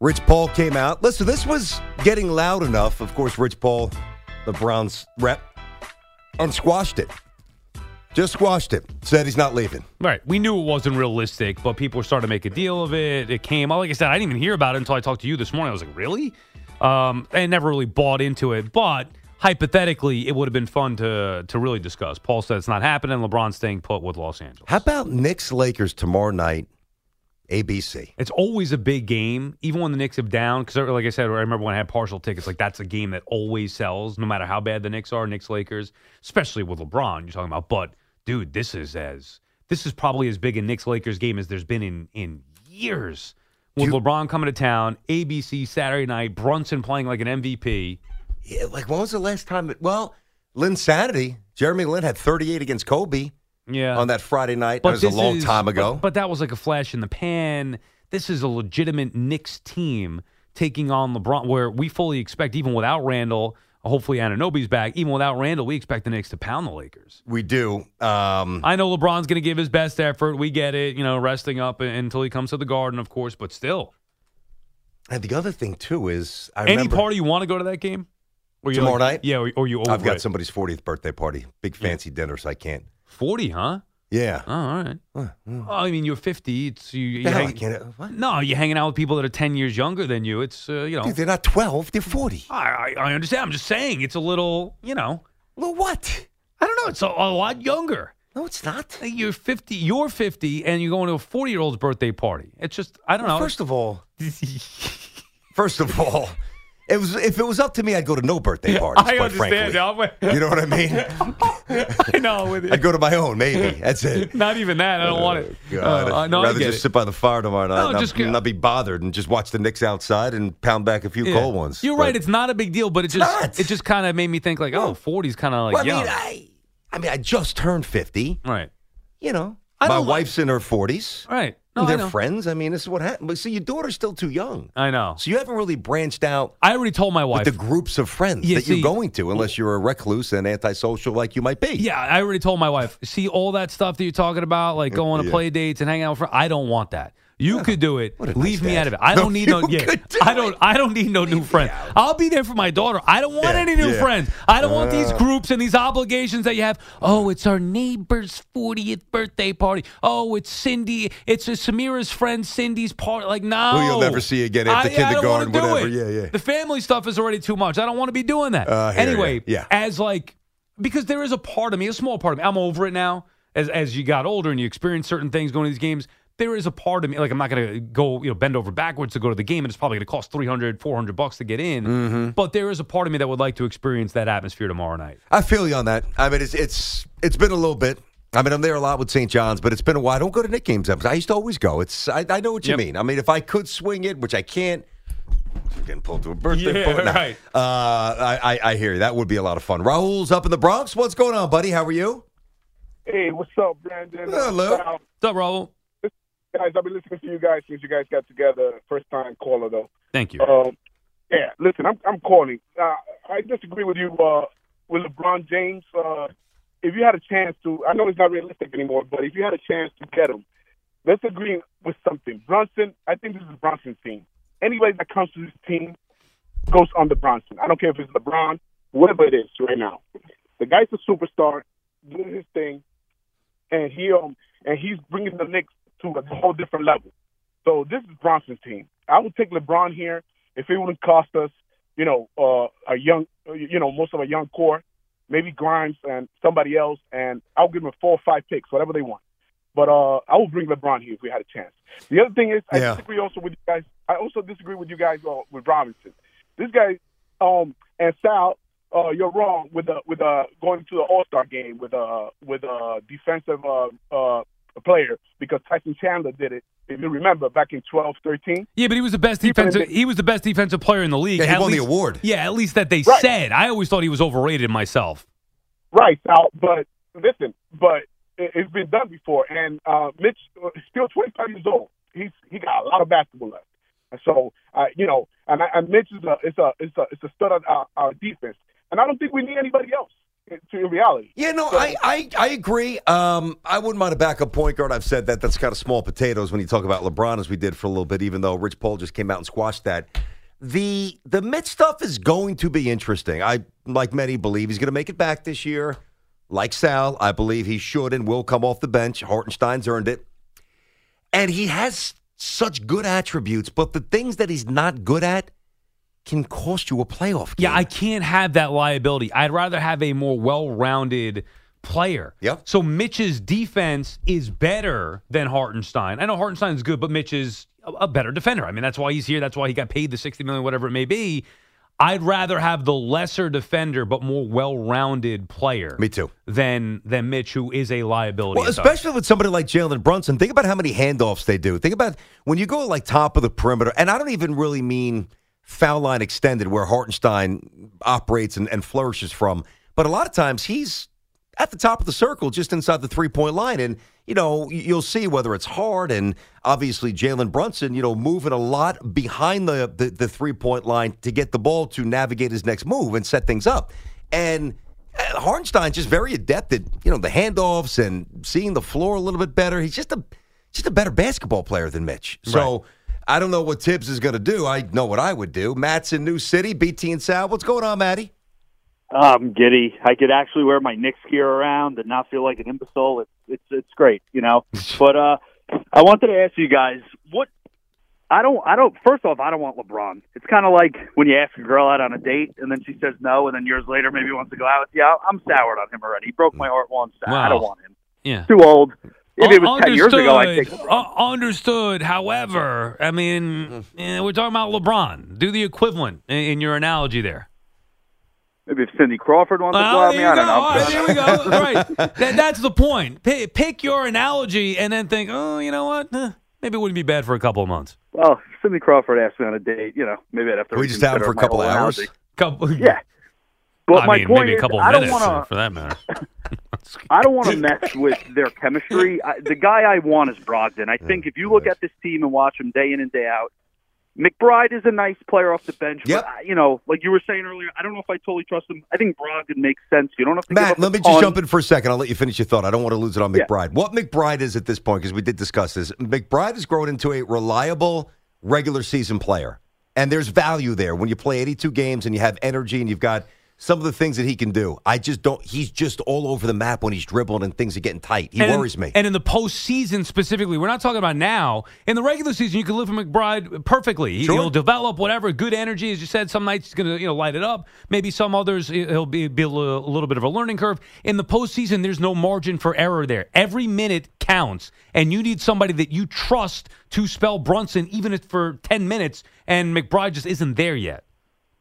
Rich Paul came out. Listen, this was getting loud enough. Of course, Rich Paul, the Browns rep, and squashed it. Just squashed it. Said he's not leaving. Right. We knew it wasn't realistic, but people were starting to make a deal of it. It came, like I said, I didn't even hear about it until I talked to you this morning. I was like, really? Um, I never really bought into it, but hypothetically, it would have been fun to to really discuss. Paul said it's not happening. LeBron staying put with Los Angeles. How about Knicks Lakers tomorrow night? ABC. It's always a big game, even when the Knicks have down. Because, like I said, I remember when I had partial tickets. Like that's a game that always sells, no matter how bad the Knicks are. Knicks Lakers, especially with LeBron, you're talking about. But dude, this is as this is probably as big a Knicks Lakers game as there's been in in years. With You- LeBron coming to town, ABC Saturday night, Brunson playing like an MVP. Yeah, like when was the last time? That, well, Linsanity, Jeremy Lin had 38 against Kobe Yeah, on that Friday night. But that was a this long is- time ago. But, but that was like a flash in the pan. This is a legitimate Knicks team taking on LeBron, where we fully expect, even without Randle, hopefully Anunoby's back. Even without Randle, we expect the Knicks to pound the Lakers. we do. Um, I know LeBron's going to give his best effort. We get it, you know, resting up until he comes to the Garden, of course. But still, and the other thing too is, I any remember party you want to go to that game? Or you Tomorrow night? Yeah, or, or you over I've got it? somebody's 40th birthday party, big fancy dinner, so I can't. Forty, huh? Yeah. Oh, all right. What? Oh, I mean, you're 50. It's you. you The hell, I hang- no, you're hanging out with people that are 10 years younger than you. It's uh, you know. Dude, they're not 12, they're 40. I, I I understand. I'm just saying it's a little, you know. Well, what? I don't know. It's a, a lot younger. No, it's not. You're 50. You're 50, and you're going to a 40 year old's birthday party. It's just I don't know. First of all, first of all, it was if it was up to me, I'd go to no birthday parties. I quite understand. frankly. You know what I mean? I know. With I'd go to my own, maybe. That's it. Not even that. I don't want it. God, Uh, no, rather just it. sit by the fire tomorrow night, No, and not, just- not be bothered, and just watch the Knicks outside and pound back a few Yeah. cold ones. You're But- right. It's not a big deal, but it just not. it just kind of made me think like, oh, 40's kind of like Well, I young. mean, I, I mean, I just turned fifty. right. You know, I my wife's in her forties. Right. No, I they're know. friends. I mean, this is what happened. But see, your daughter's still too young, I know. so you haven't really branched out I already told my wife. with the groups of friends Yeah, that you're going to, unless you're a recluse and antisocial like you might be. Yeah, I already told my wife. See all that stuff that you're talking about, like uh, going to play dates and hanging out with friends. I don't want that. You could do it. What Leave nice me dad. out of it. I No, don't need no. Yeah, do I don't. it. I don't need no new friends. I'll be there for my daughter. I don't want Yeah, any new yeah. friends. I don't want these Uh. groups and these obligations that you have. Oh, it's our neighbor's 40th birthday party. Oh, it's Cindy. It's a Samira's friend Cindy's party. Like no, Who you'll never see again after I- I don't kindergarten, do whatever. it. Yeah, yeah. The family stuff is already too much. I don't want to be doing that. Uh, I ya. anyway, Yeah. as like because there is a part of me, a small part of me. I'm over it now. As as you got older and you experience certain things going to these games, there is a part of me like I'm not going to go you know bend over backwards to go to the game, and it's probably going to cost 300, 400 bucks to get in. Mm-hmm. But there is a part of me that would like to experience that atmosphere tomorrow night. I feel you on that. I mean, it's it's it's been a little bit. I mean, I'm there a lot with St. John's, but it's been a while. I don't go to Knick games. I used to always go. It's I, I know what you Yep. mean. I mean, if I could swing it, which I can't, getting pulled to a birthday Yeah, party. Nah. right. Uh, I, I I hear you. That would be a lot of fun. Raul's up in the Bronx. What's going on, buddy? How are you? Hey, what's up, Brandon? Hello. What's up, Raul? Guys, I've been listening to you guys since you guys got together. First time caller though. Thank you. Um, yeah, listen, I'm I'm calling. Uh, I disagree with you uh, with LeBron James. Uh, if you had a chance to, I know it's not realistic anymore, but if you had a chance to get him, let's agree with something. Brunson, I think this is Brunson's team. Anybody that comes to this team goes under Brunson. I don't care if it's LeBron, whoever it is right now. The guy's a superstar, doing his thing, and he um and he's bringing the Knicks to a whole different level. So this is Brunson's team. I would take LeBron here if it wouldn't cost us, you know, uh, a young, you know, most of a young core. maybe Grimes and somebody else, and I'll give them four or five picks, whatever they want. But uh, I will bring LeBron here if we had a chance. The other thing is, I Yeah. disagree also with you guys. I also disagree with you guys uh, with Robinson. This guy, um, and Sal, uh, you're wrong with uh, with uh, going to the All Star game with uh, with a defensive uh, uh, player because Tyson Chandler did it. If you remember back in 12, 13. Yeah, but he was the best defensive. the- He was the best defensive player in the league. Yeah, he At won the least- award. Yeah, at least that they Right. said. I always thought he was overrated myself. Right, Sal. But listen, but it, it's been done before, and uh, Mitch uh, is still 25 years old. He's he got a lot of basketball left. And so, uh, you know, and, I- and Mitch is a it's a it's a it's a stud of our, our defense, and I don't think we need anybody else. To reality, Yeah, no, So- I, I, I agree. Um, I wouldn't mind a backup point guard. I've said that. That's kind of small potatoes when you talk about LeBron, as we did for a little bit, even though Rich Paul just came out and squashed that. The the Mitch stuff is going to be interesting. I, like many, believe he's going to make it back this year. Like Sal, I believe he should and will come off the bench. Hartenstein's earned it. And he has such good attributes, but the things that he's not good at can cost you a playoff game. Yeah, I can't have that liability. I'd rather have a more well-rounded player. Yep. So Mitch's defense is better than Hartenstein. I know Hartenstein's good, but Mitch is a, a better defender. I mean, that's why he's here. That's why he got paid the sixty million, whatever it may be. I'd rather have the lesser defender but more well-rounded player. Me too. Than than Mitch, who is a liability. Well, especially with somebody like Jalen Brunson. Think about how many handoffs they do. Think about when you go like top of the perimeter, and I don't even really mean foul line extended where Hartenstein operates and, and flourishes from, but a lot of times he's at the top of the circle, just inside the three point line. And, you know, you'll see whether it's hard and obviously Jalen Brunson, you know, moving a lot behind the, the, the three point line to get the ball to navigate his next move and set things up. And uh, Hartenstein's just very adept at, you know, the handoffs and seeing the floor a little bit better. He's just a just a better basketball player than Mitch. So I don't know what Thibs is going to do. I know what I would do. Matt's in New City, BT and Sal. What's going on, Matty? I'm giddy. I could actually wear my Knicks gear around and not feel like an imbecile. It's it's it's great, you know. but uh I wanted to ask you guys what I don't I don't first off I don't want LeBron. It's kind of like when you ask a girl out on a date and then she says no and then years later maybe wants to go out with you. I'm soured on him already. He broke my heart once. I don't want him. yeah. Too old. If it was ten years ago, I'd take. Understood. Uh, understood. However, I mean, eh, we're talking about LeBron. Do the equivalent in, in your analogy there. Maybe if Cindy Crawford wants to go Well, out there me, you I don't know. All right, there we go. right. That, that's the point. Pick, pick your analogy and then think, oh, you know what? Eh, maybe it wouldn't be bad for a couple of months. Well, if Cindy Crawford asked me on a date, you know, maybe I'd have to. We just have him for a couple whole of hours. analogy. Couple, Yeah. But I my mean, point maybe a is, couple I of don't minutes want uh, to. for that matter. I don't want to mess with their chemistry. I, the guy I want is Brogdon. I think if you look at this team and watch them day in and day out, McBride is a nice player off the bench. Yep. But, uh, you know, like you were saying earlier, I don't know if I totally trust him. I think Brogdon makes sense. You don't have to give Matt, up let a me just jump in for a second. I'll let you finish your thought. I don't want to lose it on Yeah. McBride. What McBride is at this point, because we did discuss this, McBride has grown into a reliable regular season player. And there's value there when you play 82 games and you have energy and you've got some of the things that he can do. I just don't, he's just all over the map when he's dribbling and things are getting tight. He and, worries me. And in the postseason specifically, we're not talking about now. In the regular season, you can live with McBride perfectly. Sure. He'll develop whatever good energy, as you said. Some nights he's going to you know light it up. Maybe some others he'll be, be a, little, a little bit of a learning curve. In the postseason, there's no margin for error there. Every minute counts, and you need somebody that you trust to spell Brunson, even if for ten minutes. And McBride just isn't there yet.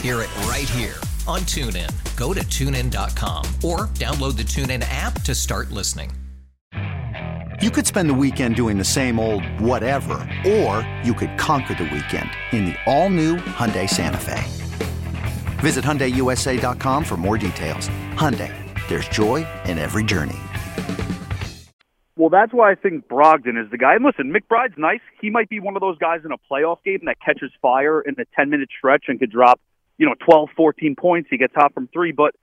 hear it right here on TuneIn. Go to tunein.com or download the TuneIn app to start listening. You could spend the weekend doing the same old whatever, or you could conquer the weekend in the all-new Hyundai Santa Fe. Visit HyundaiUSA.com for more details. Hyundai, there's joy in every journey. Well, that's why I think Brogdon is the guy. And listen, McBride's nice. He might be one of those guys in a playoff game that catches fire in a 10 minute stretch and could drop, you know, 12, 14 points. He gets hot from three. But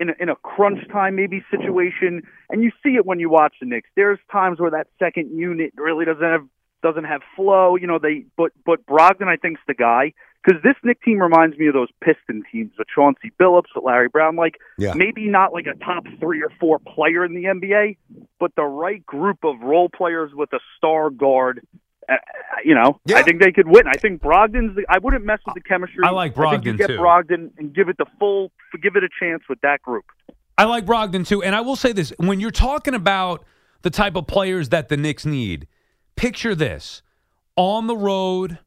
in a, in a crunch time maybe situation, and you see it when you watch the Knicks. There's times where that second unit really doesn't have doesn't have flow. You know, they but but Brogdon I think's the guy because this Knick team reminds me of those Piston teams with Chauncey Billups, with Larry Brown. Like Yeah. maybe not like a top three or four player in the NBA, but the right group of role players with a star guard. Uh, you know, Yeah. I think they could win. I think Brogdon's. The, I wouldn't mess with the chemistry. I like I think you Brogdon, get too. Brogdon and give it the full, give it a chance with that group. I like Brogdon too. And I will say this when you're talking about the type of players that the Knicks need, picture this on the road,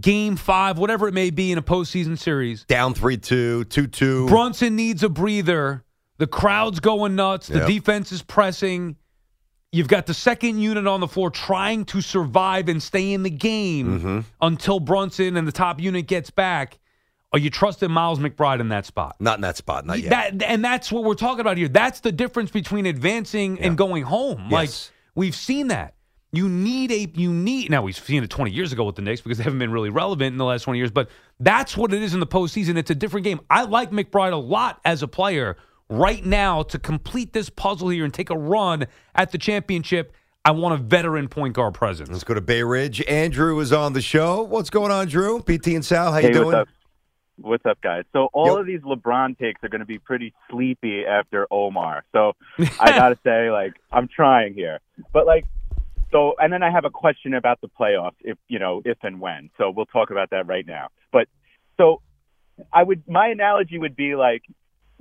game five, whatever it may be in a postseason series. Down 3 2, 2 2. Brunson needs a breather. The crowd's going nuts. The Yep. defense is pressing. You've got the second unit on the floor trying to survive and stay in the game Mm-hmm. until Brunson and the top unit gets back. Are you trusting Miles McBride in that spot? Not in that spot, not yet. That and that's what we're talking about here. That's the difference between advancing and going home. Like we've seen that. You need a you need now we've seen it 20 years ago with the Knicks because they haven't been really relevant in the last 20 years, but that's what it is in the postseason. It's a different game. I like McBride a lot as a player right now to complete this puzzle here and take a run at the championship. I want a veteran point guard presence. Let's go to Bay Ridge. Andrew is on the show. What's going on, Drew? BT and Sal, how you doing? what's up? What's up, guys? So all Yo. of these LeBron takes are going to be pretty sleepy after Omar. So I got to say, like, I'm trying here, but like, so and then I have a question about the playoffs, if you know, if and when. So we'll talk about that right now. But so I would, my analogy would be like.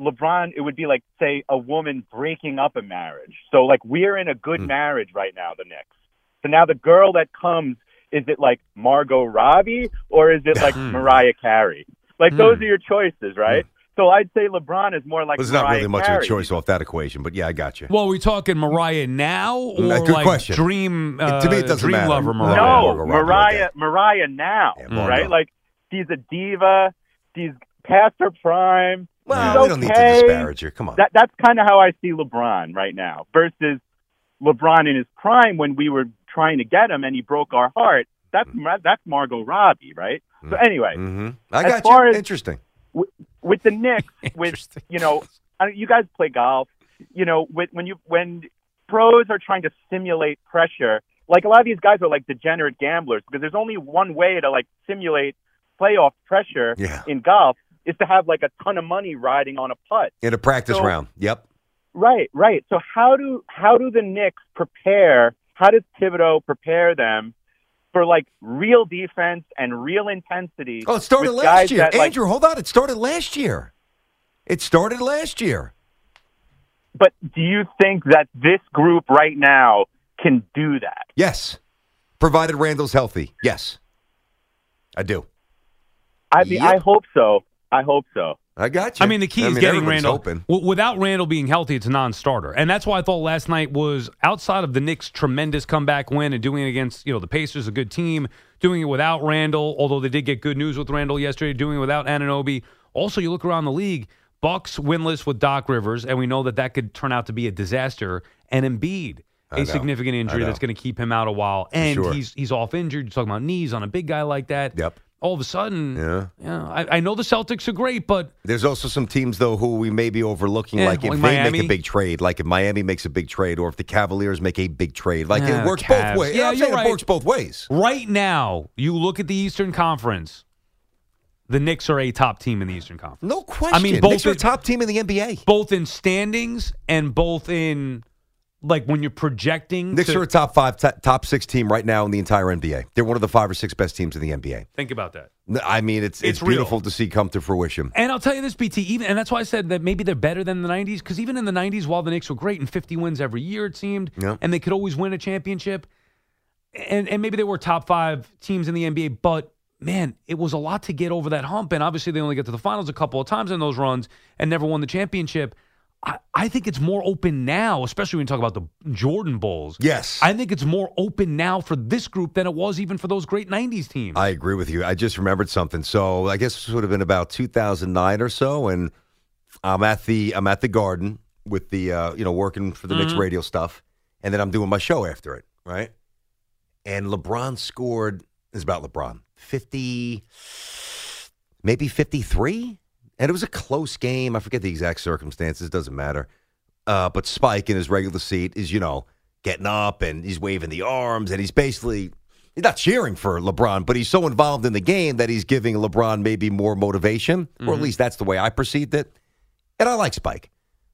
LeBron, it would be like, say, a woman breaking up a marriage. So, like, we're in a good marriage right now, the Knicks. So now the girl that comes, is it like Margot Robbie or is it like Mariah Carey? Like, those are your choices, right? So I'd say LeBron is more like There's not really much Carey. of a choice off that equation, but yeah, I got you. Well, are we talking Mariah now or Mm, good like question. Dream It- to me, it uh, doesn't Dream matter. Lover No, Mariah? No, Margot Mariah. Mariah now, Margot. right? Like, she's a diva. She's past her prime. Well, She's we don't need to disparage her. Come on. That that's kind of how I see LeBron right now versus LeBron in his prime when we were trying to get him and he broke our heart. That's Mar- that's Margot Robbie, right? So anyway, hmm I As got far you. as- Interesting. with the Knicks, with you know, I you guys play golf. You know, with, when you when pros are trying to simulate pressure, like a lot of these guys are like degenerate gamblers because there's only one way to like simulate playoff pressure Yeah. in golf is to have like a ton of money riding on a putt. In a practice So- round. Yep. Right, right. So how do how do the Knicks prepare? How does Thibodeau prepare them for like real defense and real intensity? Oh, it started last year. that, like, Andrew, hold on. It started last year. It started last year. But do you think that this group right now can do that? Yes. Provided Randle's healthy. Yes. I do. I mean, Yep. I hope so. I hope so. I got you. I mean, the key I is mean, getting Randle. Open. W- without Randle being healthy, it's a non-starter, and that's why I thought last night was outside of the Knicks' tremendous comeback win and doing it against you know the Pacers, a good team, doing it without Randle. Although they did get good news with Randle yesterday, doing it without Anunoby. Also, you look around the league, Bucks winless with Doc Rivers, and we know that that could turn out to be a disaster. And Embiid, a significant injury that's going to keep him out a while, and sure. he's he's off injured. You're talking about knees on a big guy like that. Yep. All of a sudden, Yeah. yeah, I, I know the Celtics are great, but There's also some teams though who we may be overlooking, Yeah, like if like they make a big trade, like if Miami makes a big trade, or if the Cavaliers make a big trade. Like Yeah, it works Cavs. both ways. Yeah, you're right. it works both ways. Right now, you look at the Eastern Conference. The Knicks are a top team in the Eastern Conference. No question. I mean, both Knicks are in- top team in the NBA. Both in standings and both in like when you're projecting. Knicks to- are a top five, t- top six team right now in the entire NBA. They're one of the five or six best teams in the NBA. think about that. I mean, it's it's, It's beautiful to see come to fruition. And I'll tell you this, BT, even and that's why I said that maybe they're better than the '90s because even in the '90s, while the Knicks were great and 50 wins every year, it seemed, Yeah. and they could always win a championship, and and maybe they were top five teams in the NBA, but man, it was a lot to get over that hump, and obviously they only get to the finals a couple of times in those runs and never won the championship. I, I think it's more open now, especially when you talk about the Jordan Bulls. Yes. I think it's more open now for this group than it was even for those great 90s teams. I agree with you. I just remembered something. So I guess this would have been about 2009 or so, and I'm at the I'm at the Garden with the uh, you know working for the Knicks Mhm. radio stuff, and then I'm doing my show after it, right? And LeBron scored. Is about LeBron. 50, maybe 53, and it was a close game. I forget the exact circumstances. Doesn't matter. Uh, but Spike in his regular seat is you know getting up and he's waving the arms and he's basically he's not cheering for LeBron, but he's so involved in the game that he's giving LeBron maybe more motivation, or at Mhm. least that's the way I perceived it. And I like Spike.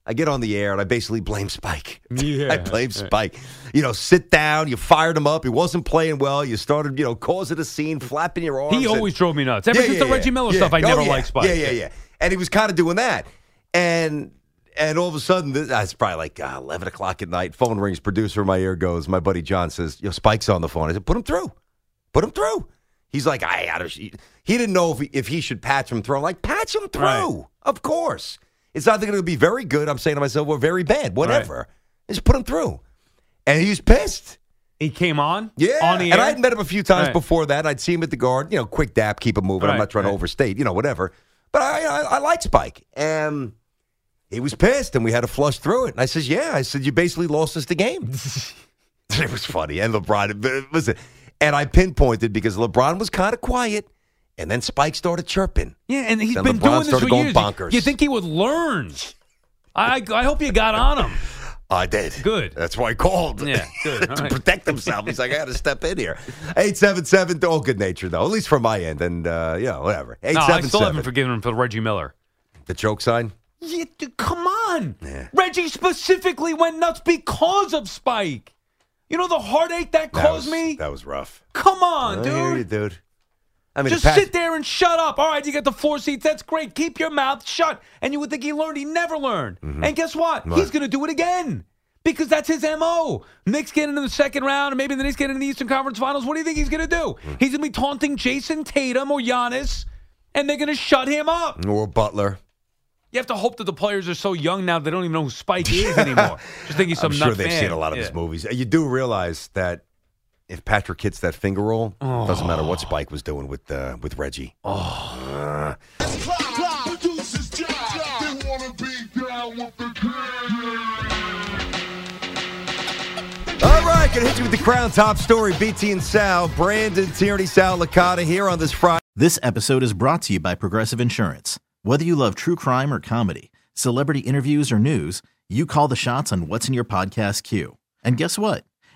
I get on the air and I basically blame Spike. Yeah. I blame Spike. You know, sit down. You fired him up. He wasn't playing well. You started, you know, causing a scene, flapping your arms. He and- always drove me nuts. Ever Yeah, since yeah, the Reggie. Miller stuff, I Oh, never liked Spike. Yeah, yeah, yeah. And he was kind of doing that. And and all of a sudden, this, it's probably like uh, 11 o'clock at night. Phone rings. Producer in my ear goes. My buddy John says, "Yo, Spike's on the phone." I said, "Put him through. Put him through." He's like, "I, I don't." He didn't know if he, if he should patch him through. I'm like, patch him through. Right. Of course. It's either going to be very good. I'm saying to myself, or very bad. Whatever. Just put him through. And he was pissed. He came on? Yeah, On the and? I had met him a few times Right. before that. I'd see him at the guard, you know, quick dap, keep him moving. I'm not trying right. to overstate, you know, whatever. But I, I, I like Spike, and he was pissed, and we had to flush through it. And I says, "Yeah," I said, "You basically lost us the game." it was funny, and LeBron, listen, and I pinpointed because LeBron was kind of quiet, and then Spike started chirping. Yeah, and he's Then been LeBron doing this started for going years. bonkers. You think he would learn? I I hope you got on him. I did. Good. That's why I called. Yeah, good. To right. protect himself. He's like, I got to step in here. 877, all good nature, though, at least from my end. And, uh, yeah, whatever. No, I still 877. haven't forgiven him for Reggie Miller. the choke sign? Yeah, dude, come on. Reggie specifically went nuts because of Spike. You know the heartache that That caused was- me? That was rough. Come on, I dude. hear you, dude. I mean, Just sit there and shut up. All right, you got the four seats. That's great. Keep your mouth shut. And you would think he learned. He never learned. And guess what? Mm-hmm. What? He's going to do it again because that's his MO. Knicks get into the second round, and maybe the Knicks get into the Eastern Conference Finals. What do you think he's going to do? Mm. He's going to be taunting Jayson Tatum or Giannis, and they're going to shut him up. Or Butler. You have to hope that the players are so young now they don't even know who Spike is anymore. Just think he's some I'm sure they've fan. seen a lot of Yeah. his movies. You do realize that if Patrick hits that finger roll, doesn't matter what Spike was doing with uh, with Reggie. Oh. All right, gonna hit you with the crown top story. BT and Sal, Brandon Tierney, Sal Licata here on this Friday. This episode is brought to you by Progressive Insurance. Whether you love true crime or comedy, celebrity interviews or news, you call the shots on what's in your podcast queue. And guess what?